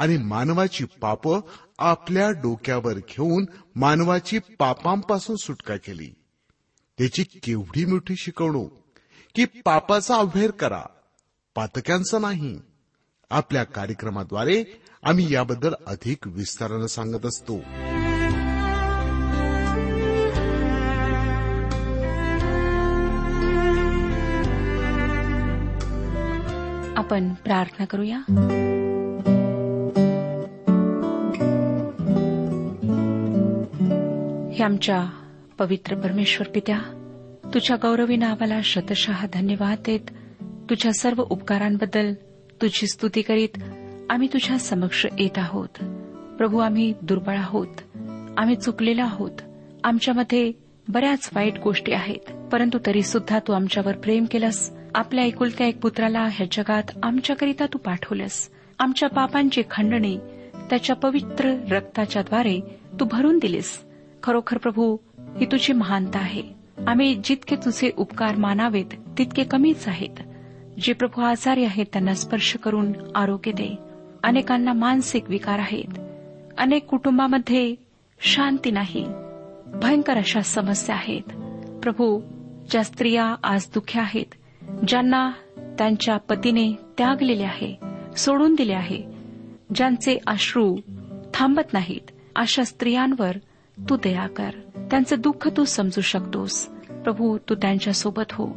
आणि मानवाची पाप आपल्या डोक्यावर घेऊन मानवाची पापांपासून सुटका केली. त्याची केवढी मोठी शिकवणूक की पापाचा अभेर करा. पातक्यांचा नाही. आपल्या कार्यक्रमाद्वारे आम्ही याबद्दल अधिक विस्तारानं सांगत असतो. आपण प्रार्थना करूया. हे आमच्या पवित्र परमेश्वर पित्या तुझ्या गौरवी नावाला शतशः धन्यवाद देत तुझ्या सर्व उपकारांबद्दल तुझी स्तुती करीत आम्ही तुझ्या समक्ष येत आहोत. प्रभू आम्ही दुर्बळ आहोत. आम्ही चुकलेलो आहोत. आमच्यामध्ये बऱ्याच वाईट गोष्टी आहेत परंतु तरी सुद्धा तू आमच्यावर प्रेम केलंस. आपल्या एकुलत्या एक पुत्राला ह्या जगात आमच्याकरिता तू पाठवलंस. आमच्या पापांची खंडणी त्याच्या पवित्र रक्ताच्याद्वारे तू भरून दिलीस. खरोखर प्रभू ही तुझी महानता आहे. आम्ही जितके तुझे उपकार मानावेत तितके कमीच आहेत. जे प्रभू आजारी आहेत त्यांना स्पर्श करून आरोग्य दे. अनेकांना मानसिक विकार आहेत. अनेक कुटुंबामध्ये शांती नाही. भयंकर अशा समस्या आहेत. प्रभू ज्या स्त्रिया आज दुःख्या आहेत ज्यांना त्यांच्या पतीने त्यागलेले आहे सोडून दिले आहे ज्यांचे अश्रू थांबत नाहीत अशा स्त्रियांवर तू दया कर. त्यांचं दुःख तू समजू शकतोस. प्रभू तू त्यांच्यासोबत हो.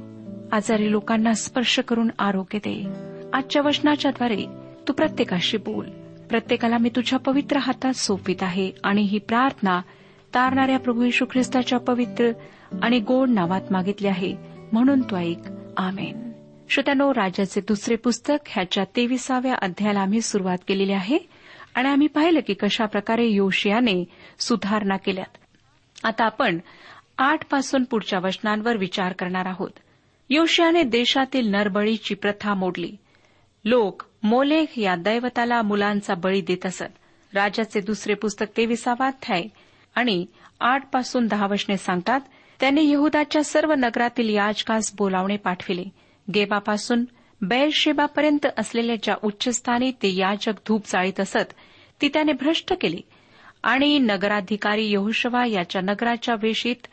आजारी लोकांना स्पर्श करून आरोग्य दे. आजच्या वचनाच्याद्वारे तू प्रत्येकाशी बोल. प्रत्येकाला मी तुझ्या पवित्र हातात सोपित आहे आणि ही प्रार्थना तारणाऱ्या प्रभू यशू ख्रिस्ताच्या पवित्र आणि गोड नावात मागितली आहे. म्हणून तो ऐक. आमेन. श्रोत्यानो राजाचे दुसरे पुस्तक ह्याच्या तेविसाव्या अध्यायाला आम्ही सुरुवात केलेली आहे. आणि आम्ही पाहिलं की कशा प्रकारे योशियाने सुधारणा केल्यात. आता आपण आठपासून पुढच्या वचनांवर विचार करणार आहोत. योशियाने देशातील नरबळीची प्रथा मोडली. लोक मोलेख या दैवताला मुलांचा बळी देत असत. राजाचे दुसरे पुस्तक तेविसावाध्याय आणि आठपासून दहा वचने सांगतात त्याने यहुदाच्या सर्व नगरातील याजकास बोलावणे पाठविले. गेबापासून बैरशेबापर्यंत असलेल्या ज्या उच्चस्थानी ते याजक धूप जाळीत असत ती त्याने भ्रष्ट केली. आणि नगराधिकारी यहोशवा याच्या नगराच्या वेशीत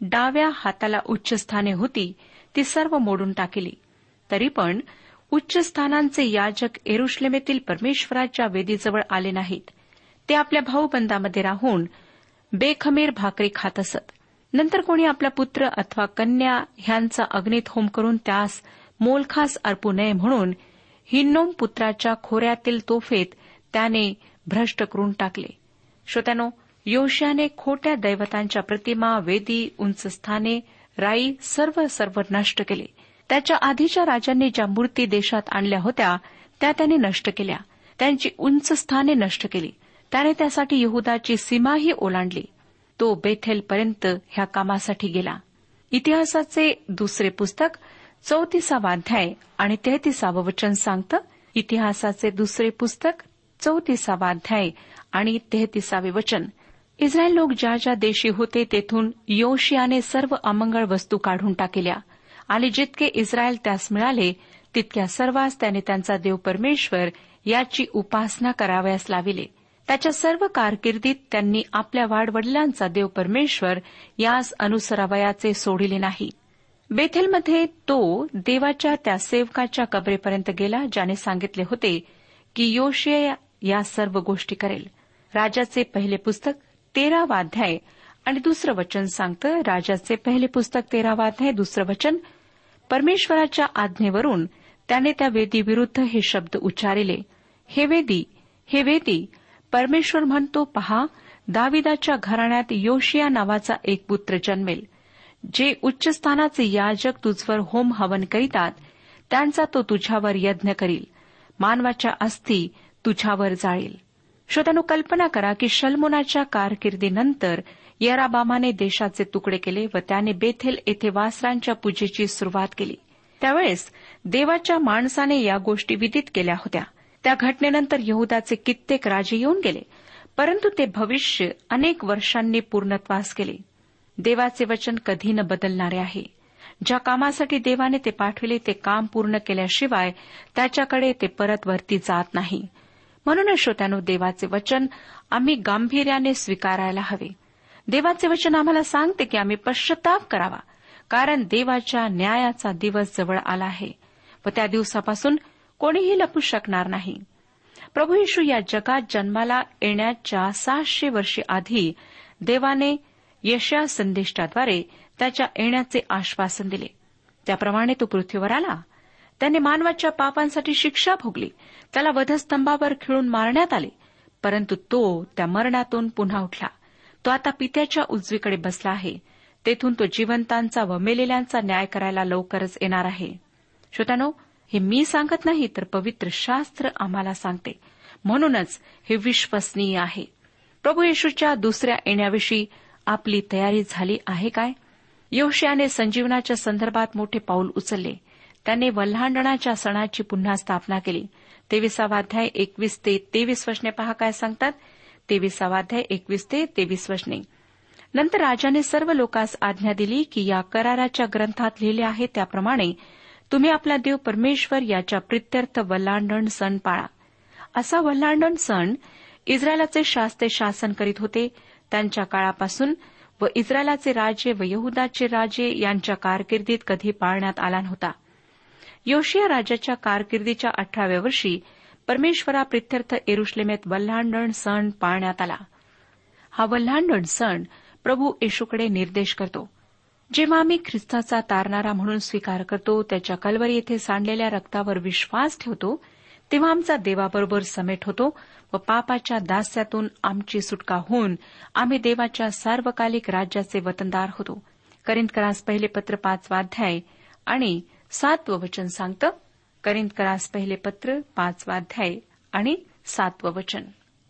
डाव्या हाताला उच्चस्थाने होती ती सर्व मोडून टाकली. तरी पण उच्चस्थानांचे याजक एरुश्लेमेतील परमेश्वराच्या वेदीजवळ आले नाहीत. ते आपल्या भाऊबंदामध्ये राहून बेखमीर भाकरी खात असत. नंतर कोणी आपला पुत्र अथवा कन्या ह्यांचा अग्नीत होम करून त्यास मोलखास अर्पू नये म्हणून हिन्नोम पुत्राच्या खोऱ्यातील तोफेत त्याने भ्रष्ट करून टाकले. श्रोत्यानो योशियाने खोट्या दैवतांच्या प्रतिमा वेदी उंच स्थाने राई सर्व सर्व नष्ट केले त्याच्या आधीच्या राजांनी ज्या मूर्ती देशात आणल्या होत्या त्या त्याने नष्ट केल्या त्यांची उंच स्थाने नष्ट केली त्याने त्यासाठी यहदाची सीमाही ओलांडली तो बेथेलपर्यंत ह्या कामासाठी गेला इतिहासाचे दुसरे पुस्तक चौतीसावा अध्याय आणि तेहतीसावं वचन सांगतं इतिहासाचे दुसरे पुस्तक चौतीसावा अध्याय आणि तेहतीसावे वचन. इस्रायल लोक ज्या ज्या देशी होते तेथून योशियाने सर्व अमंगळ वस्तू काढून टाकल्या. आणि जितके इस्रायल त्यास मिळाले तितक्या सर्वांस त्याने त्यांचा देव परमेश्वर याची उपासना करावयास लाविले. त्याच्या सर्व कारकिर्दीत त्यांनी आपल्या वाडवडिलांचा देव परमेश्वर यास अनुसरावयाचे सोडिले नाही. बेथेलमध्ये तो देवाच्या त्या सेवकाच्या कबरेपर्यंत गेला ज्याने सांगितले होते की योशिया या सर्व गोष्टी करेल. राजाचे पहिले पुस्तक तेरावा अध्याय आणि दुसरं वचन सांगतं राजाचे पहिले पुस्तक तेरावा अध्याय दुसरं वचन परमेश्वराच्या आज्ञेवरून त्याने त्या वेदीविरुद्ध हे शब्द उच्चारिले. हे वेदी हे वेदी परमेश्वर म्हणतो पहा दाविदाच्या घराण्यात योशिया नावाचा एक पुत्र जन्मेल. जे उच्चस्थानाचे याजक तुझवर होम हवन करीतात त्यांचा तो तुझ्यावर यज्ञ करील. मानवाच्या अस्थी तुझ्यावर जाळील. श्रोत्यानो कल्पना करा की शल्मोनाच्या कारकिर्दीनंतर यराबामाने देशाचे तुकडे केले व त्याने बेथेल येथे वासरांच्या पूजेची सुरुवात केली. त्यावेळेस देवाच्या माणसाने या गोष्टी विदित केल्या होत्या. त्या घटनेनंतर यहदाचे कित्येक राजे येऊन गेले परंतु ते भविष्य अनेक वर्षांनी पूर्णत्वास केले. देवाचे वचन कधी न बदलणारे आहे. ज्या कामासाठी देवाने ते पाठविले ते काम पूर्ण केल्याशिवाय त्याच्याकडे ते परत वरती जात नाही. म्हणूनच श्रोत्यानो देवाचे वचन आम्ही गांभीर्याने स्वीकारायला हवे. देवाचे वचन आम्हाला सांगते की आम्ही पश्चाताप करावा कारण देवाच्या न्यायाचा दिवस जवळ आला आहे व त्या दिवसापासून कोणीही लपू शकणार नाही. प्रभू येशू या जगात जन्माला येण्याच्या सहाशे वर्षे आधी देवाने यशा संदेष्टाद्वारे त्याच्या येण्याचे आश्वासन दिले. त्याप्रमाणे तो पृथ्वीवर आला. त्याने मानवाच्या पापांसाठी शिक्षा भोगली. त्याला वधस्तंभावर खिळून मारण्यात आले. परंतु तो त्या मरणातून पुन्हा उठला. तो आता पित्याच्या उजवीकडे बसला आहे. तेथून तो जिवंतांचा व मेलेल्यांचा न्याय करायला लवकरच येणार आहे. श्रोतानो हे मी सांगत नाही तर पवित्र शास्त्र आम्हाला सांगते. म्हणूनच हे विश्वसनीय आहे. प्रभू येशूच्या दुसऱ्या येण्याविषयी आपली तयारी झाली आहे काय? योशियाने संजीवनाच्या संदर्भात मोठे पाऊल उचलले. त्याने वल्हांडणाच्या सणाची पुन्हा स्थापना केली. तेविसावाध्याय एकवीस ते तेवीस वशने पहा काय सांगतात. तेविसावाध्याय एकवीस ते तेवीस वशने नंतर राजाने सर्व लोकांस आज्ञा दिली की या कराराच्या ग्रंथात लिहिले आहे त्याप्रमाणे तुम्ही आपला देव परमेश्वर याच्या प्रित्यर्थ वल्लांडण सण पाळा. असा वल्लांडण सण इस्रायलाचे शास्त्रे शासन करीत होते. त्यांच्या काळापासून व इस्रायलाचे राजे व यहुदाचे राजे यांच्या कारकिर्दीत कधी पाळण्यात आला नव्हता. योशिया राजाच्या कारकिर्दीच्या अठराव्या वर्षी परमेश्वरा प्रित्यर्थ एरुश्लेमेत वल्हांडण सण पाळण्यात आला. हा वल्हांडण सण प्रभू येशूकडे निर्देश करतो. जेव्हा आम्ही ख्रिस्ताचा तारणारा म्हणून स्वीकार करतो त्याच्या कलवर येथे सांडलेल्या रक्तावर विश्वास ठेवतो तेव्हा आमचा देवाबरोबर समेट होतो व पापाच्या दास्यातून आमची सुटका होऊन आम्ही देवाच्या सार्वकालिक राज्याचे वतनदार होतो. करिंदकरास पहिले पत्र पाचवाध्याय आणि सातवं वचन सांगतं करिंदकरास पहिले पत्र पाचवाध्याय आणि सातवं वचन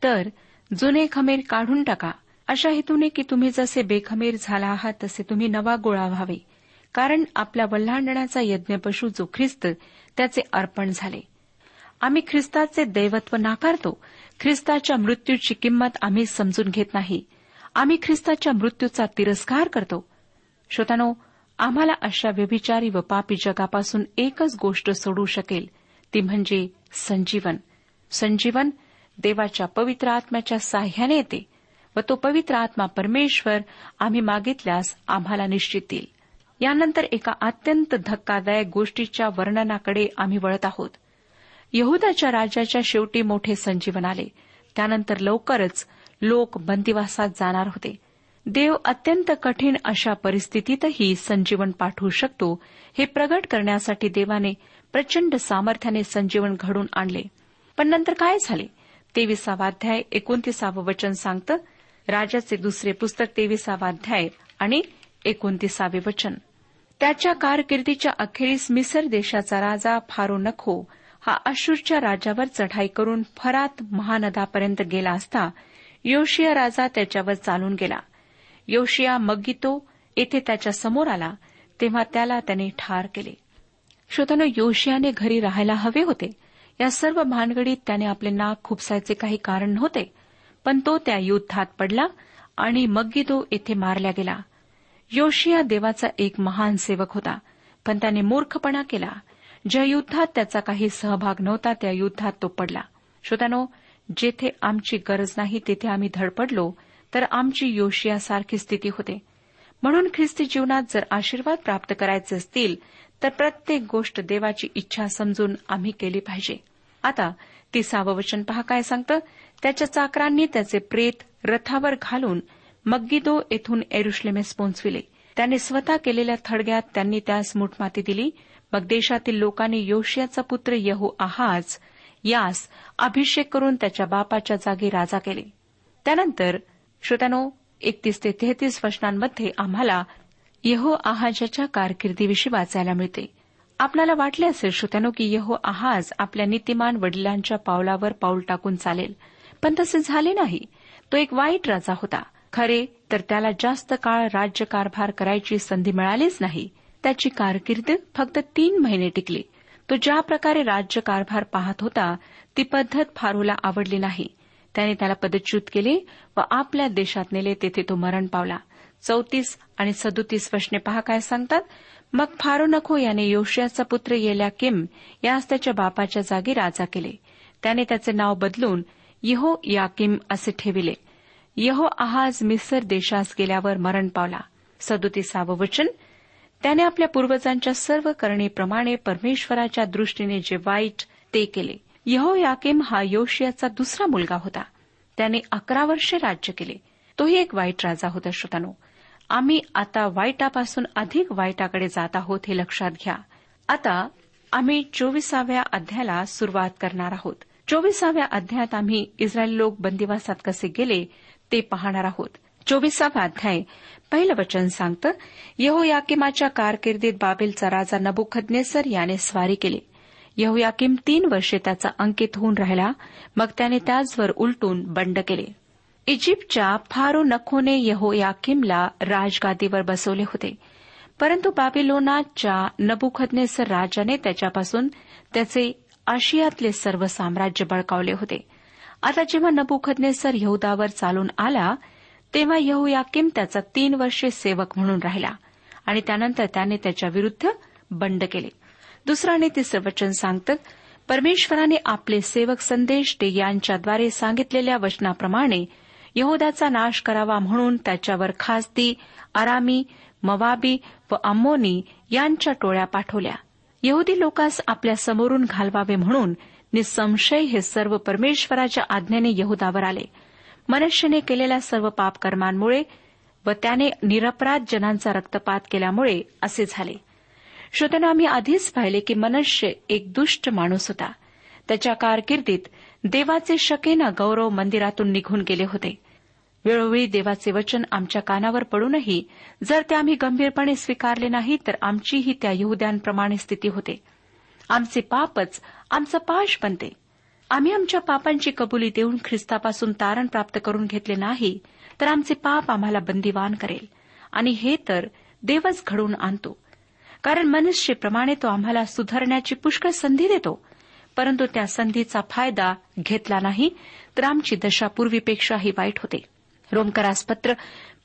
तर जुने खमीर काढून टाका. अशा हेतूने की तुम्ही जसे बेखमीर झाला आहात तसे तुम्ही नवा गोळा व्हावे. कारण आपल्या वल्हांडणाचा यज्ञपशू जो ख्रिस्त त्याचे अर्पण झाले. आम्ही ख्रिस्ताचे दैवत्व नाकारतो. ख्रिस्ताच्या मृत्यूची किंमत आम्ही समजून घेत नाही. आम्ही ख्रिस्ताच्या मृत्यूचा तिरस्कार करतो. श्रोतानो आम्हाला अशा व्यभिचारी व पापी जगापासून एकच गोष्ट सोडू शकेल ती म्हणजे संजीवन. संजीवन देवाच्या पवित्र आत्म्याच्या साह्याने येते व तो पवित्र आत्मा परमेश्वर आम्ही मागितल्यास आम्हाला निश्चित देईल यानंतर एका अत्यंत धक्कादायक गोष्टीच्या वर्णनाकडे आम्ही वळत आहोत. यहुदाच्या राज्याच्या शेवटी मोठे संजीवन आले. त्यानंतर लवकरच लोक बंदिवासात जाणार होते. देव अत्यंत कठीण अशा परिस्थितीतही संजीवन पाठवू शकतो हे प्रगट करण्यासाठी देवाने प्रचंड सामर्थ्याने संजीवन घडून आणले. पण नंतर काय झाले? तेविसावाध्याय एकोणतीसावं वचन सांगतं राजाचे दुसरे पुस्तक तेविसावाध्याय आणि एकोणतीसावे वचन. त्याच्या कारकिर्दीच्या अखेरीस मिसर देशाचा राजा फारो नखो हा अशूरच्या राजावर चढाई करून फरात महानदापर्यंत गेला असता योशिया राजा त्याच्यावर चालून गेला. योशिया मग्गितो येथे त्याच्यासमोर आला तेव्हा त्याला त्याने ठार केले. श्रोतानो योशियाने घरी राहायला हवे होते. या सर्व भानगडीत त्याने आपले नाक खुपसायचे काही कारण नव्हते पण तो त्या युद्धात पडला आणि मग्गिदो येथे मारला गेला. योशिया देवाचा एक महान सेवक होता पण त्याने मूर्खपणा केला. ज्या युद्धात त्याचा काही सहभाग नव्हता त्या युद्धात तो पडला. श्रोतानो जेथे आमची गरज नाही तेथे आम्ही धडपडलो तर आमची योशियासारखी स्थिती होते. म्हणून ख्रिस्ती जीवनात जर आशीर्वाद प्राप्त करायचे असतील तर प्रत्येक गोष्ट देवाची इच्छा समजून आम्ही केली पाहिजे. आता तिसावं वचन पहा काय सांगतं? त्याच्या चाकरांनी त्याचे प्रेत रथावर घालून मग्गिदो येथून एरुश्लेमेस पोहोचविले. त्याने स्वतः केलेल्या थडग्यात त्यांनी त्यास मुठमाती दिली. मग देशातील लोकांनी योशियाचा पुत्र यहू आहाज यास अभिषेक करून त्याच्या बापाच्या जागी राजा केले. त्यानंतर श्रोत्यानो एकतीस ते तेहतीस वचनांमध्ये आम्हाला यहो आहाजाच्या कारकिर्दीविषयी वाचायला मिळते. आपल्याला वाटले असेल श्रोत्यानो की यहो आहाज आपल्या नीतिमान वडिलांच्या पावलावर पाऊल टाकून चालेल. पण तसे झाले नाही. तो एक वाईट राजा होता. खरे तर त्याला जास्त काळ राज्यकारभार करायची संधी मिळालीच नाही. त्याची कारकिर्द फक्त तीन महिने टिकली. तो ज्या प्रकारे राज्यकारभार पाहत होता ती पद्धत फारूला आवडली नाही. त्याने त्याला पदच्युत केले व आपल्या देशात नेले तेथे तो मरण पावला. चौतीस आणि सदोतीस वशने पहा काय सांगतात. मग फारो नखो याने योशियाचा पुत्र येल्या किम यास त्याच्या बापाच्या जागी राजा केले. त्याने त्याचे नाव बदलून यहो याकिम असे ठेविले. यहो आहाज मिसर देशास गेल्यावर मरण पावला. सदोतीसावं वचन. त्याने आपल्या पूर्वजांच्या सर्व करणीप्रमाणे परमेश्वराच्या दृष्टीने जे वाईट ते केले. यहो याकिम हा योशियाचा दुसरा मुलगा होता. त्याने अकरा वर्षे राज्य केले. तोही एक वाईट राजा होता श्रोतानो. आम्ही आता वाईटापासून अधिक वाईटाकडे जात आहोत हे लक्षात घ्या. आता आम्ही चोवीसाव्या अध्यायाला सुरुवात करणार आहोत. चोवीसाव्या अध्यायात आम्ही इस्रायल लोक बंदिवासात कसे गेले ते पाहणार आहोत. चोवीसावा अध्याय पहिलं वचन सांगतं यहोयाकिमाच्या कारकिर्दीत बाबेलचा राजा नबुखदनेसर याने स्वारी केली. यहोयाकिम तीन वर्षे त्याचा अंकित होऊन राहिला. मग त्याने त्याचवर उलटून बंड केले. इजिप्तच्या फारो नखोने यहोयाकिमला राजगादीवर बसवले होते. परंतु बाबिलोनाच्या नबुखदनेसर राजाने त्याच्यापासून त्याचे आशियातले सर्व साम्राज्य बळकावले होते. आता जेव्हा नबुखदनेसर यहुदावर चालून आला तेव्हा यहोयाकिम त्याचा तीन वर्षे सेवक म्हणून राहिला आणि त्यानंतर त्याने त्याच्या विरुद्ध बंड केले. दुसरं आणि तिसरं वचन सांगतं परमेश्वराने आपले सेवक संदेश डे यांच्याद्वारे सांगितलेल्या वचनाप्रमाणे यहोदाचा नाश करावा म्हणून त्याच्यावर खासदी आरामी मवाबी व अम्मोनी यांच्या टोळ्या पाठवल्या. यहुदी लोकांस आपल्या समोरून घालवावे म्हणून निसंशय हे सर्व परमेश्वराच्या आज्ञेने यहुदावर आले. मनुष्यने केलेल्या सर्व पापकर्मांमुळे व त्याने निरपराध जनांचा रक्तपात केल्यामुळे असे झाले. श्रोत्यानं आम्ही आधीच पाहिले की मनुष्य एक दुष्ट माणूस होता. त्याच्या कारकिर्दीत देवाचे शकेना गौरव मंदिरातून निघून गेले होते. वेळोवेळी देवाचे वचन आमच्या कानावर पडूनही जर ते आम्ही गंभीरपणे स्वीकारले नाही तर आमचीही त्या यहद्यांप्रमाणे स्थिती होते. आमचे पापच आमचं पाश बनते. आम्ही आमच्या पापांची कबुली देऊन ख्रिस्तापासून तारण प्राप्त करून घेतले नाही तर आमचे पाप आम्हाला बंदिवान करेल. आणि हे तर देवच घडवून आणतो. कारण मनुष्यप्रमाणे तो आम्हाला सुधारण्याची पुष्कळ संधी देतो. परंतु त्या संधीचा फायदा घेतला नाही तर आमची दशा पूर्वीपेक्षाही वाईट होते. रोमकरास पत्र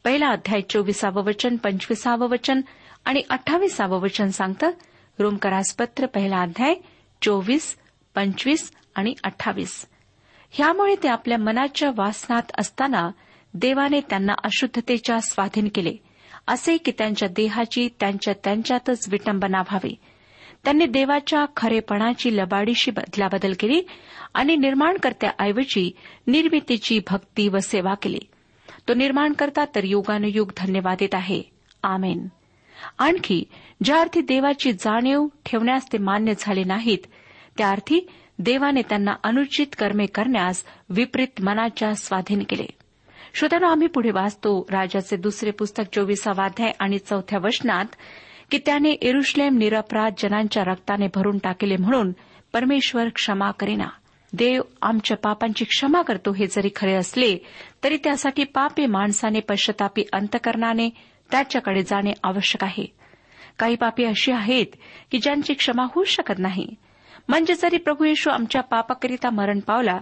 पहिला अध्याय चोवीसावं वचन पंचवीसावं वचन आणि अठ्ठावीसावं वचन सांगतं रोमकरास पत्र पहिला अध्याय चोवीस पंचवीस आणि अठ्ठावीस. ह्यामुळे ते आपल्या मनाच्या वासनात असताना देवाने त्यांना अशुद्धतेच्या स्वाधीन केले. असे की त्यांच्या देहाची त्यांच्या त्यांच्यातच विटंबना व्हावी. त्यांनी देवाच्या खरेपणाची लबाडीशी बदलाबदल केली आणि निर्माणकर्त्याऐवजी निर्मितीची भक्ती व सेवा केली. तो निर्माणकर्ता तर युगानुयुग धन्यवादित आहे. आमेन. आणखी ज्या अर्थी देवाची जाणीव ठेवण्यास ते मान्य झाले नाहीत त्या अर्थी देवाने त्यांना अनुचित कर्मे करण्यास विपरीत मनाच्या स्वाधीन केले. श्रोत्यानं आम्ही पुढे वाचतो राजाचे दुसरे पुस्तक चोवीसावाध्याय आणि चौथ्या वचनात की त्याने एरुश्लेम निरपराध जनांच्या रक्ताने भरून टाकले म्हणून परमेश्वर क्षमा करेना. देव आमच्या पापांची क्षमा करतो हे जरी खरे असले तरी त्यासाठी पापी माणसाने पश्चतापी अंतकरणाने त्याच्याकडे जाणे आवश्यक आहे. काही पापी अशी आहेत की ज्यांची क्षमा होऊ शकत नाही. म्हणजे जरी प्रभू येशू आमच्या पापाकरिता मरण पावला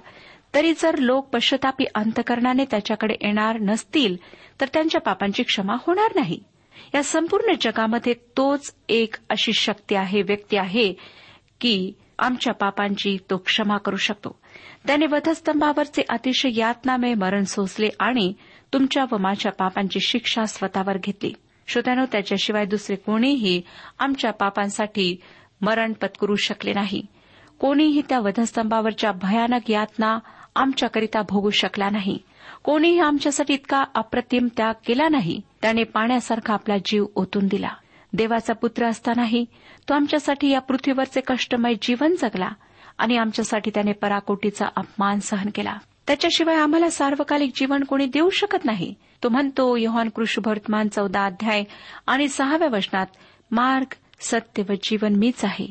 तरी जर लोक पश्चतापी अंतकरणाने त्याच्याकडे येणार नसतील तर त्यांच्या पापांची क्षमा होणार नाही. या संपूर्ण जगामध्ये तोच एक अशी शक्ती आहे व्यक्ती आहे की आमच्या पापांची तो क्षमा करू शकतो. त्याने वधस्तंभावरचे अतिशय यातनामय मरण सोसले आणि तुमच्या व माझ्या पापांची शिक्षा स्वतःवर घेतली. श्रोत्यानो त्याच्याशिवाय दुसरे कोणीही आमच्या पापांसाठी मरण पत्करू शकले नाही. कोणीही त्या वधस्तंभावरच्या भयानक यातना आमच्याकरिता भोगू शकला नाही. कोणीही आमच्यासाठी इतका अप्रतिम त्याग केला नाही त्याने पाण्यासारखा आपला जीव ओतून दिला. देवाचा पुत्र असतानाही तो आमच्यासाठी या पृथ्वीवरचे कष्टमय जीवन जगला आणि आमच्यासाठी त्याने पराकोटीचा अपमान सहन केला. त्याच्याशिवाय आम्हाला सार्वकालिक जीवन कोणी देऊ शकत नाही. तो म्हणतो योहान कृष्णभर्तमान चौदा अध्याय आणि सहाव्या वचनात मार्ग सत्य व जीवन मीच आहे.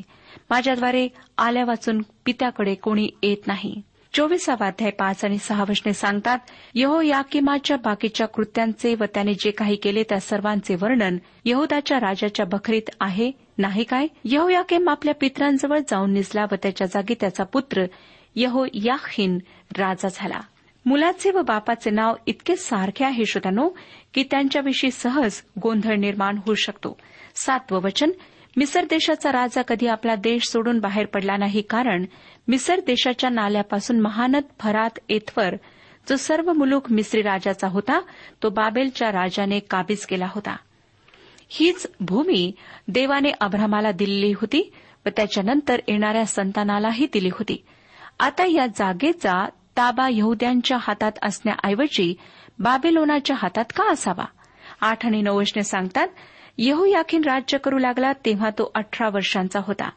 माझ्याद्वारे आल्या वाचून पित्याकडे कोणी येत नाही. चोवीसावा अध्याय पाच आणि सहा वचने सांगतात यहो याकिमाच्या बाकीच्या कृत्यांचे व त्याने जे काही केले त्या सर्वांचे वर्णन यहुदाच्या राजाच्या बखरीत आहे नाही काय? यहो याकिम आपल्या पित्रांजवळ जाऊन निजला व त्याच्या जागी त्याचा पुत्र यहो याखिन राजा झाला. मुलाचे व बापाचे नाव इतके सारखे आहे श्रोत्यानो की त्यांच्याविषयी सहज गोंधळ निर्माण होऊ शकतो. सातवं वचन मिसर देशाचा राजा कधी आपला देश सोडून बाहेर पडला नाही कारण मिसर देशाच्या नाल्यापासून महानद फरात एथवर जो सर्व मुलूक मिस्री राजाचा होता तो बाबेलच्या राजाने काबीज केला होता. हीच भूमी देवाने अब्रामाला दिलेली होती व त्याच्यानंतर येणाऱ्या संतानालाही दिली होती. आता या जागेचा ताबा यहद्यांच्या हातात असण्याऐवजी बाबेलोनाच्या हातात का असावा? आठ आणि नऊ सांगतात यहोयाखीन राज्य करू लागला तेव्हा तो अठरा वर्षांचा होता.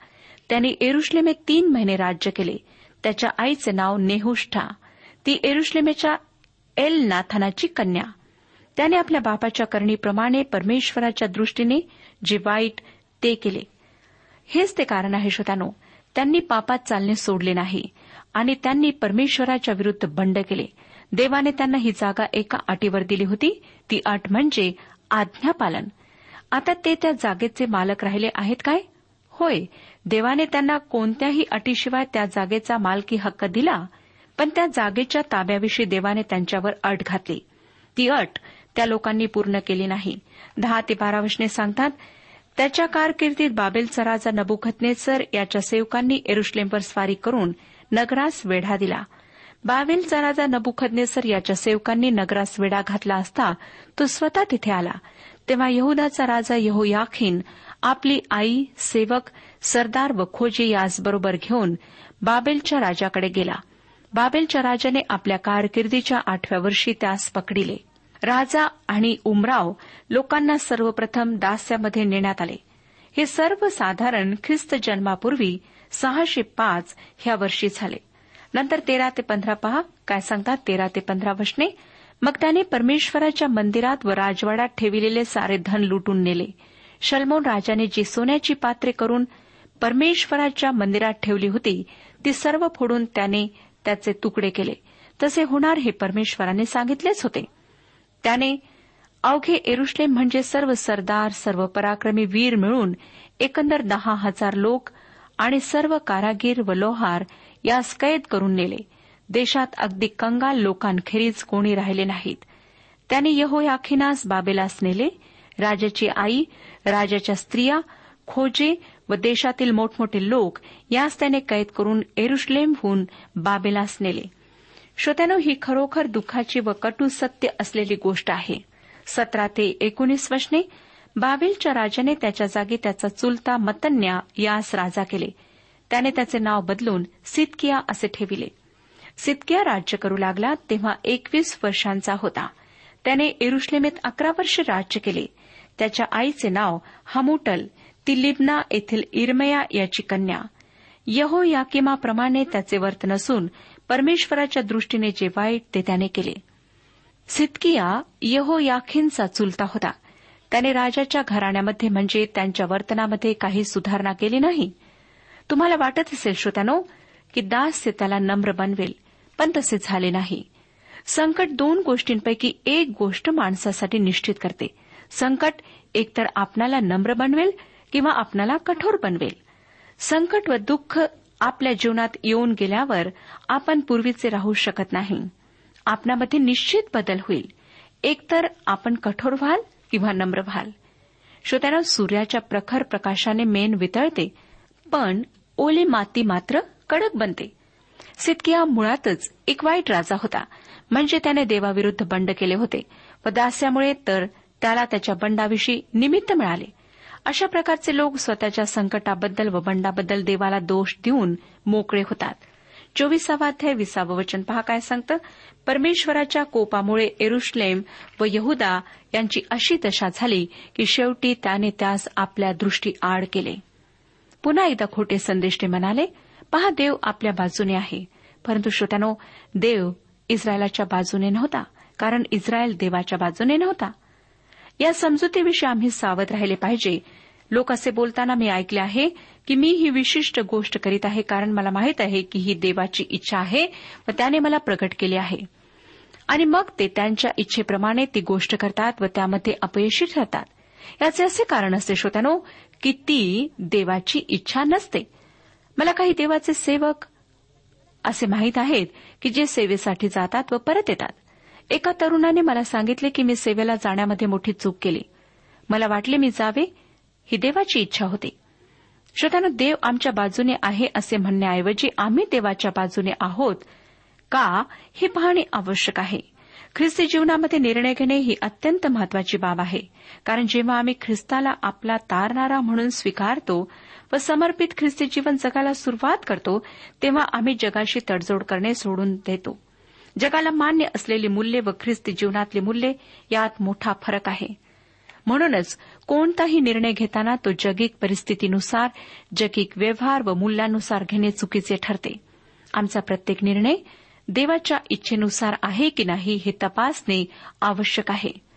त्याने एरुश्लेमे तीन महिने राज्य केले. त्याच्या आईचे नाव नेहुष्ठा. ती एरुश्लेमेच्या एल नाथानाची कन्या. त्याने आपल्या बापाच्या करणीप्रमाणे परमेश्वराच्या दृष्टीने जे वाईट ते केले. हेच ते कारण आहे श्रोत्यानो त्यांनी पापात चालणे सोडले नाही आणि त्यांनी परमेश्वराच्या विरुद्ध बंड केले. देवाने त्यांना ही जागा एका अटीवर दिली होती. ती अट म्हणजे आज्ञापालन. आता ते त्या जागेचे मालक राहिले आहेत काय? होय देवाने त्यांना कोणत्याही अटीशिवाय त्या जागेचा मालकी हक्क दिला पण त्या जागेच्या ताब्याविषयी देवाने त्यांच्यावर अट घातली. ती अट त्या लोकांनी पूर्ण केली नाही. दहा ते बारा वचने सांगतात त्याच्या कारकिर्दीत बाबेलचा राजा नबुखतनेसर याच्या सेवकांनी एरुश्लेमवर स्वारी करून नगरास वेढा दिला. बाबेलचा राजा नबुखदनेसर याच्या सेवकांनी नगरास वेढा घातला असता तो स्वतः तिथे आला. तेव्हा यहुदाचा राजा यहोयाखीन आपली आई सेवक सरदार व खोजी याचबरोबर घेऊन बाबेलच्या राजाकडे गेला. बाबेलच्या राजाने आपल्या कारकिर्दीच्या आठव्या वर्षी त्यास पकडिले. राजा आणि उमराव लोकांना सर्वप्रथम दास्यामध्ये नेण्यात आले. हे सर्व साधारण ख्रिस्त जन्मापूर्वी सहाशे पाच ह्या वर्षी झाले. नंतर तेरा ते पंधरा पहा काय सांगतात? तेरा ते पंधरा वशने. मग त्याने परमेश्वराच्या मंदिरात व राजवाड्यात ठेविलेले सारे धन लुटून नेले. शलमोन राजाने जी सोन्याची पात्रे करून परमेश्वराच्या मंदिरात ठेवली होती ती सर्व फोडून त्याने त्याचे तुकडे केले. तसे होणार हे परमेश्वराने सांगितलेच होते. त्याने अवघे एरुश्लेम म्हणजे सर्व सरदार सर्व पराक्रमी वीर मिळून एकंदर दहा हजार लोक आणि सर्व कारागीर व लोहार यास कैद करून नेले. देशात अगदी कंगाल लोकांखेरीज कोणी राहिले नाहीत. त्याने यहोयाखिनास बाबेलास नेले. राजाची आई राजाच्या स्त्रिया खोजे व देशातील मोठमोठे लोक यास त्याने कैद करून एरुश्लेमहून बाबेलास नेले. श्रोत्यानो ही खरोखर दुःखाची व कटू सत्य असलेली गोष्ट आहे. सतरा ते एकोणीस वशने बाबेलच्या राजाने त्याच्या जागी त्याचा चुलता मतन्या यास राजा केले. त्याने त्याचे नाव बदलून सितकिया असे ठेविले. सितक्या राज्य करू लागला तेव्हा एकवीस वर्षांचा होता. त्याने एरुश्लेमेत अकरा वर्ष राज्य केले. त्याच्या आईचे नाव हमुटल ती लिबना येथील इरमया याची कन्या. यहो याकिमाप्रमाणे त्याचे वर्तन असून परमेश्वराच्या दृष्टीने जे वाईट ते त्याने केले. सितकिया यहो याखीनचा चुलता होता. त्याने राजाच्या घराण्यामध्ये म्हणजे त्यांच्या वर्तनामध्ये काही सुधारणा केली नाही. तुम्हाला वाटत असेल श्रोत्यानो की दास त्याला नम्र बनवेल. पण तसे झाले नाही. संकट दोन गोष्टींपैकी एक गोष्ट माणसासाठी निश्चित करते. संकट एकतर आपणाला नम्र बनवेल किंवा आपणाला कठोर बनवेल. संकट व दुःख आपल्या जीवनात येऊन गेल्यावर आपण पूर्वीचे राहू शकत नाही. आपणामध्ये निश्चित बदल होईल. एकतर आपण कठोर व्हाल किंवा नम्र व्हाल. श्रोत्यानं सूर्याच्या प्रखर प्रकाशाने मेन वितळते पण ओली माती मात्र कडक बनते. सितकिया मुळातच एक वाईट राजा होता. म्हणजे त्याने देवाविरुद्ध बंड केले होते. व दास्यामुळे तर त्याला त्याच्या बंडाविषयी निमित्त मिळाले. अशा प्रकारचे लोक स्वतःच्या संकटाबद्दल व बंडाबद्दल देवाला दोष देऊन मोकळे होतात. चोवीसावाध्याय विसावं वचन पहा काय सांगतं? परमेश्वराच्या कोपामुळे एरुश्लेम व यहुदा यांची अशी दशा झाली की शेवटी त्याने त्यास आपल्या दृष्टी आड केले. पुन्हा एकदा खोटे संदेष्टे म्हणाले पहा देव आपल्या बाजूने आहे. परंतु श्रोत्यानो देव इस्रायलाच्या बाजूने नव्हता कारण इस्रायल देवाच्या बाजूने नव्हता. या समजुतीविषयी आम्ही सावध राहिले पाहिजे. लोक असे बोलताना मी ऐकले आहे की मी ही विशिष्ट गोष्ट करीत आहे कारण मला माहीत आहे की ही देवाची इच्छा आहे व त्याने मला प्रकट केली आहे. आणि मग ते त्यांच्या इच्छेप्रमाणे ती गोष्ट करतात व त्यामध्ये अपयशी ठरतात. याचे असे कारण असते श्रोत्यानो की ती देवाची इच्छा नसते. मला काही देवाचे सेवक असे माहीत आहेत की जे सेवेसाठी जातात व परत येतात. एका तरुणाने मला सांगितले की मी सेवेला जाण्यामध्ये मोठी चूक केली. मला वाटले मी जावे ही देवाची इच्छा होती. श्रोत्यानं देव आमच्या बाजूने आहे असे म्हणण्याऐवजी आम्ही देवाच्या बाजूने आहोत का हे पाहणे आवश्यक आहे. ख्रिस्ती जीवनामध्ये निर्णय घेणे ही अत्यंत महत्वाची बाब आहे. कारण जेव्हा आम्ही ख्रिस्ताला आपला तारणारा म्हणून स्वीकारतो व समर्पित ख्रिस्ती जीवन जगाला सुरुवात करतो तेव्हा आम्ही जगाशी तडजोड करणे सोडून देतो. जगाला मान्य असलेली मूल्ये व ख्रिस्ती जीवनातली मूल्ये यात मोठा फरक आहे. म्हणूनच कोणताही निर्णय घेताना तो जगिक परिस्थितीनुसार जगिक व्यवहार व मूल्यानुसार घेणे चुकीचे ठरते. आमचा प्रत्येक निर्णय देवाच्या इच्छेनुसार आहे की नाही हे तपासणे आवश्यक आहे.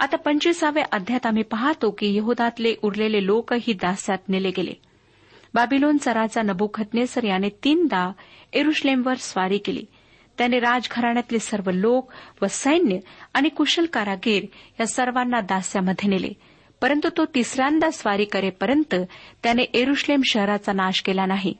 आता पंचवीसाव्या अध्यात आम्ही पाहतो की यहुदातले उरलेले लोकही दास्यात नेले गेले. बाबिलोन सराचा नबुखतनेसर याने तीनदा एरुश्लेमवर स्वारी केली. त्याने राजघराण्यातले सर्व लोक व सैन्य आणि कुशल कारागीर या सर्वांना दास्यामध्ये नेले. परंतु तो तिसऱ्यांदा स्वारी करेपर्यंत त्याने एरुश्लेम शहराचा नाश केला नाही.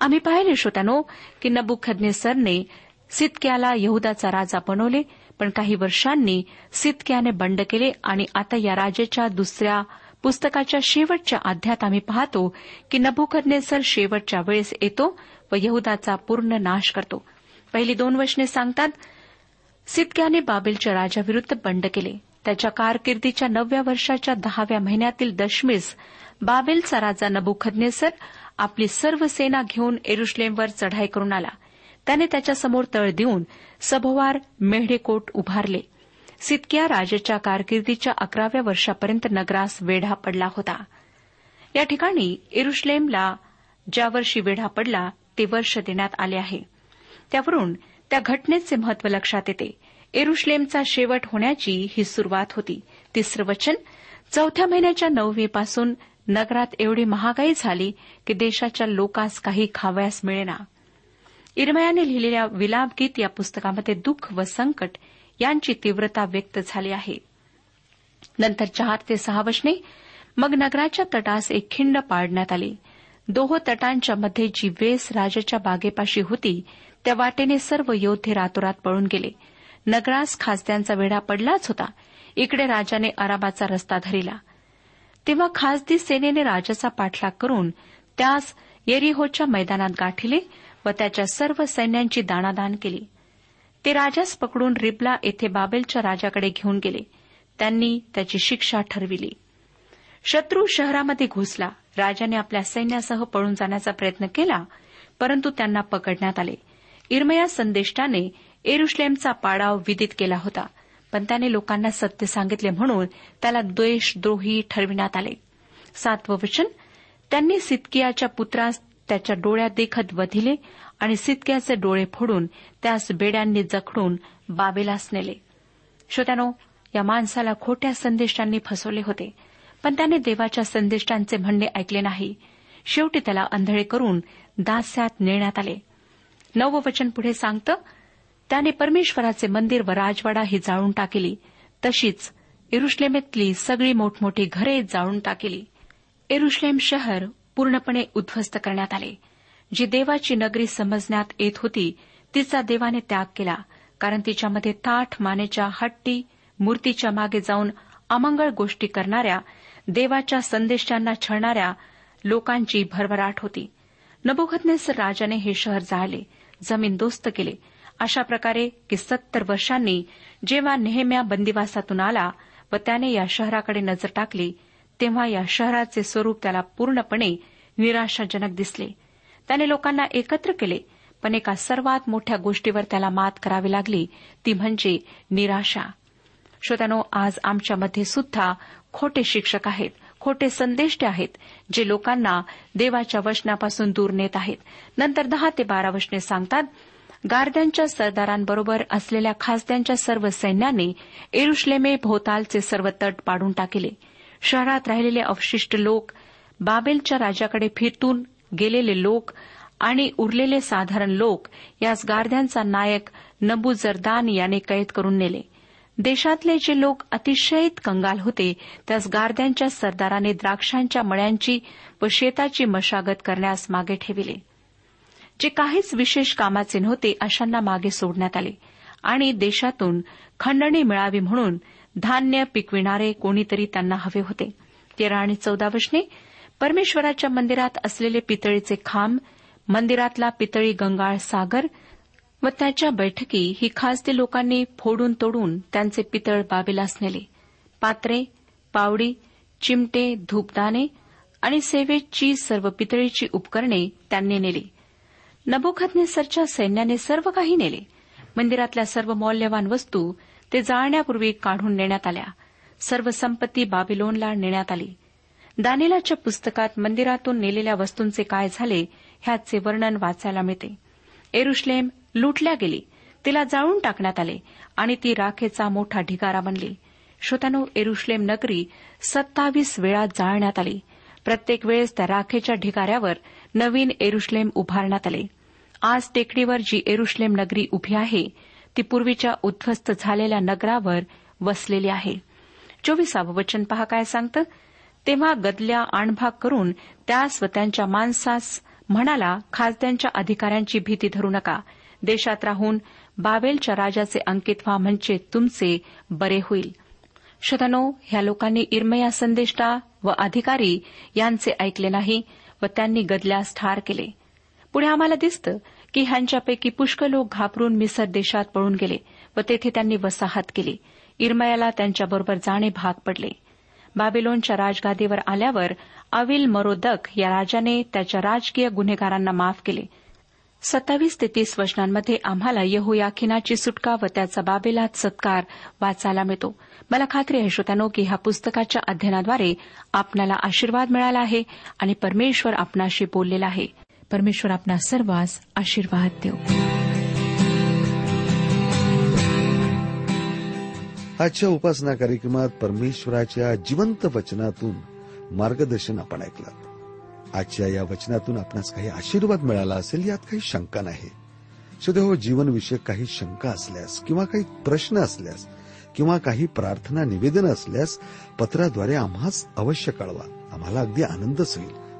आम्ही पाहिले श्रोत्यानो की नबुखदनेसरने सितक्याला यहदाचा राजा बनवले पण काही वर्षांनी सितक्याने बंड केले आणि आता या राजेच्या दुसऱ्या पुस्तकाच्या शेवटच्या अध्यात आम्ही पाहतो की नबुखदनेसर शेवटच्या वेळेस येतो व यहुदाचा पूर्ण नाश करतो. पहिली दोन वचने सांगतात सितक्याने बाबेलच्या राजाविरुद्ध बंड केले. त्याच्या कारकिर्दीच्या नवव्या वर्षाच्या दहाव्या महिन्यातील दशमीस बाबेलचा राजा नबुखदनेसर आपली सर्व सेना घेऊन एरुश्लेमवर चढाई करून आला. त्याने त्याच्यासमोर तळ देऊन सभोवार मेढेकोट उभारले. सितक्या राजाच्या कारकिर्दीच्या अकराव्या वर्षापर्यंत नगरास वेढा पडला होता. या ठिकाणी एरुश्लेमला ज्या वर्षी वेढा पडला ते वर्ष देण्यात आले आहे. त्यावरून त्या घटनेचे महत्त्व लक्षात येते. एरुश्लेमचा शेवट होण्याची ही सुरुवात होती. तिसरं वचन चौथ्या महिन्याच्या नववीपासून नगरात एवढी महागाई झाली की देशाच्या लोकांस काही खाव्यास मिळेना. इरमयाने लिहिलेल्या विलापगीत या पुस्तकामध्ये दुःख व संकट यांची तीव्रता व्यक्त झाली आहे. नंतर चार ते सहा वचने मग नगराच्या तटास एक खिंड पाडण्यात आली. दोह तटांच्या मध्ये जी वेस राजाच्या बागेपाशी होती त्या वाटेने सर्व योद्धे रातोरात पळून गेले. नगरास खासद्यांचा वेढा पडलाच होता. इकडे राजाने अराबाचा रस्ता धरिला. तेव्हा खासदी सेनेने राजाचा पाठलाग करून त्यास येरिहोच्या मैदानात गाठिले व त्याच्या सर्व सैन्यांची दाणादान केली. ते राजास पकडून रिबला येथे बाबेलच्या राजाकडे घेऊन गेले. त्यांनी त्याची शिक्षा ठरविली. शत्रू शहरामध्ये घुसला. राजाने आपल्या सैन्यासह पळून जाण्याचा प्रयत्न केला परंतु त्यांना पकडण्यात आले. इरमया संदेष्टाने एरुश्लेमचा पाडाव विदित केला होता पण त्याने लोकांना सत्य सांगितले म्हणून त्याला द्वेषद्रोही ठरविण्यात आले. सातवं वचन त्यांनी सितकियाच्या पुत्रास त्याच्या डोळ्यात देखत वधिले आणि सितक्याचे डोळे फोडून त्यास बेड्यांनी जखडून बाबेलास नेले. श्रोत्यानो या माणसाला खोट्या संदेशांनी फसवले होते पण त्याने देवाच्या संदेष्टांचे म्हणणे ऐकले नाही. शेवटी त्याला अंधळे करून दास्यात नेण्यात आले. नववचन पुढे सांगतं त्याने परमेश्वराचे मंदिर व राजवाडा ही जाळून टाकली. तशीच इरुश्लेमेतली सगळी मोठमोठी घरे जाळून टाकली. एरुश्लेम शहर पूर्णपणे उद्ध्वस्त करण्यात आले. जी देवाची नगरी समजण्यात येत होती तिचा देवाने त्याग केला कारण तिच्यामध्ये ताठ मानेच्या हट्टी मूर्तीच्या मागे जाऊन अमंगळ गोष्टी करणाऱ्या देवाच्या संदेशांना छळणाऱ्या लोकांची भरभराट होती. नबुखतनेसर राजाने हे शहर जाळले जमीनदोस्त केले. अशा प्रकारे की सत्तर वर्षांनी जेव्हा नेहम्या बंदिवासातून आला व त्याने या शहराकडे नजर टाकली तेव्हा या शहराचे स्वरूप त्याला पूर्णपणे निराशाजनक दिसले. त्याने लोकांना एकत्र केले पण एका सर्वात मोठ्या गोष्टीवर त्याला मात करावी लागली ती म्हणजे निराशा. श्रोत्यानो आज आमच्यामध्ये सुद्धा खोटे शिक्षक आहेत खोटे संदेष्टे आहेत जे लोकांना देवाच्या वचनापासून दूर नेत आहेत. नंतर दहा ते बारा वचने सांगतात गारद्यांच्या सरदारांबरोबर असलेल्या खासद्यांच्या सर्व सैन्याने एरुश्लेमे भोवतालचे सर्व तट पाडून टाकले. शहरात राहिलेले अवशिष्ट लोक बाबेलच्या राजाकडे फिरतून गेलेले लोक आणि उरलेले साधारण लोक यास गारद्यांचा नायक नबू जरदान याने कैद करून नेले. देशातले जे लोक अतिशयत कंगाल होते त्यास गारद्यांच्या सरदाराने द्राक्षांच्या मळ्यांची व शेताची मशागत करण्यास मागे ठेविले. जे काहीच विशेष कामाचे नव्हते अशांना मागे सोडण्यात आले आणि देशातून खंडणी मिळावी म्हणून धान्य पिकविणारे कोणीतरी त्यांना हवे होते. तेरा आणि चौदा वचने परमेश्वराच्या मंदिरात असलेले पितळीचे खांब मंदिरातला पितळी गंगाळ सागर व त्याच्या बैठकी ही खासदी लोकांनी फोडून तोडून त्यांचे पितळ बाबेलास नेले. पात्रे पावडी चिमटे धूपदाने आणि सेवेची सर्व पितळीची उपकरणे त्यांनी नेली. नबोखतनेसरच्या सैन्याने सर्व काही नेले. मंदिरातल्या सर्व मौल्यवान वस्तू ते जाळण्यापूर्वी काढून नेण्यात आल्या. सर्व संपत्ती बाबिलोनला नेण्यात आली. दानिलाच्या पुस्तकात मंदिरातून नेलेल्या वस्तूंचे काय झाले ह्याचे वर्णन वाचायला मिळते. एरुश्लेम लुटल्या गेली. तिला जाळून टाकण्यात आले आणि ती राखेचा मोठा ढिगारा बनली. श्रोतानो एरुश्लेम नगरी सत्तावीस वेळा जाळण्यात आली. प्रत्येक वेळेस त्या राखेच्या ढिगाऱ्यावर नवीन एरुश्लेम उभारण्यात आले. आज टेकडीवर जी एरुश्लेम नगरी उभी आहे ती पूर्वीच्या उद्ध्वस्त झालेल्या नगरावर वसलेली आहे. चोवीसावं वचन पहा काय सांगतं? तेव्हा गदल्या आणभाग करून त्यास व त्यांच्या माणसास म्हणाला खासद्यांच्या अधिकाऱ्यांची भीती धरू नका. देशात राहून बाबेलच्या राजाचे अंकित व्हा म्हणजे तुमचे बरे होईल. शतनो ह्या लोकांनी इर्मया संदेष्टा व अधिकारी यांचे ऐकले नाही व त्यांनी गदल्यास ठार केले. पुढे आम्हाला दिसतं की ह्यांच्यापैकी पुष्कळ लोक घाबरून मिसर देशात पळून गेले व तेथे त्यांनी वसाहत केली. इरमयाला त्यांच्याबरोबर जाणे भाग पडले. बाबिलोनच्या राजगादीवर आल्यावर अविल मरोदक या राजाने त्याच्या राजकीय गुन्हेगारांना माफ केले. सत्तावीस ते तीस वचनांमध्ये आम्हाला यहोयाखिनाची सुटका व त्याचा बाबेलात सत्कार वाचायला मिळतो. मला खात्री आहे श्रोत्यानो की ह्या पुस्तकाच्या अध्ययनाद्वारे आपणाला आशीर्वाद मिळाला आहे आणि परमेश्वर आपणाशी बोललेला आहे. परमेश्वर आपणा सर्वांस आशीर्वाद देऊ. आजच्या उपासना कार्यक्रमात परमेश्वराच्या जिवंत वचनातून मार्गदर्शन आपण ऐकलं. आजच्या या वचनातून आपणास काही आशीर्वाद मिळाला असेल यात काही शंका नाही. सुद्धा हो जीवनविषयक काही शंका असल्यास किंवा काही प्रश्न असल्यास किंवा काही प्रार्थना निवेदन असल्यास पत्राद्वारे आम्हाच अवश्य कळवा. आम्हाला अगदी आनंदच होईल.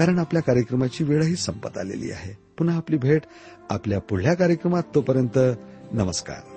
कारण आपल्या कार्यक्रमाची वेळही संपत आलेली आहे. पुन्हा आपली भेट आपल्या पुढल्या कार्यक्रमात तोपर्यंत नमस्कार.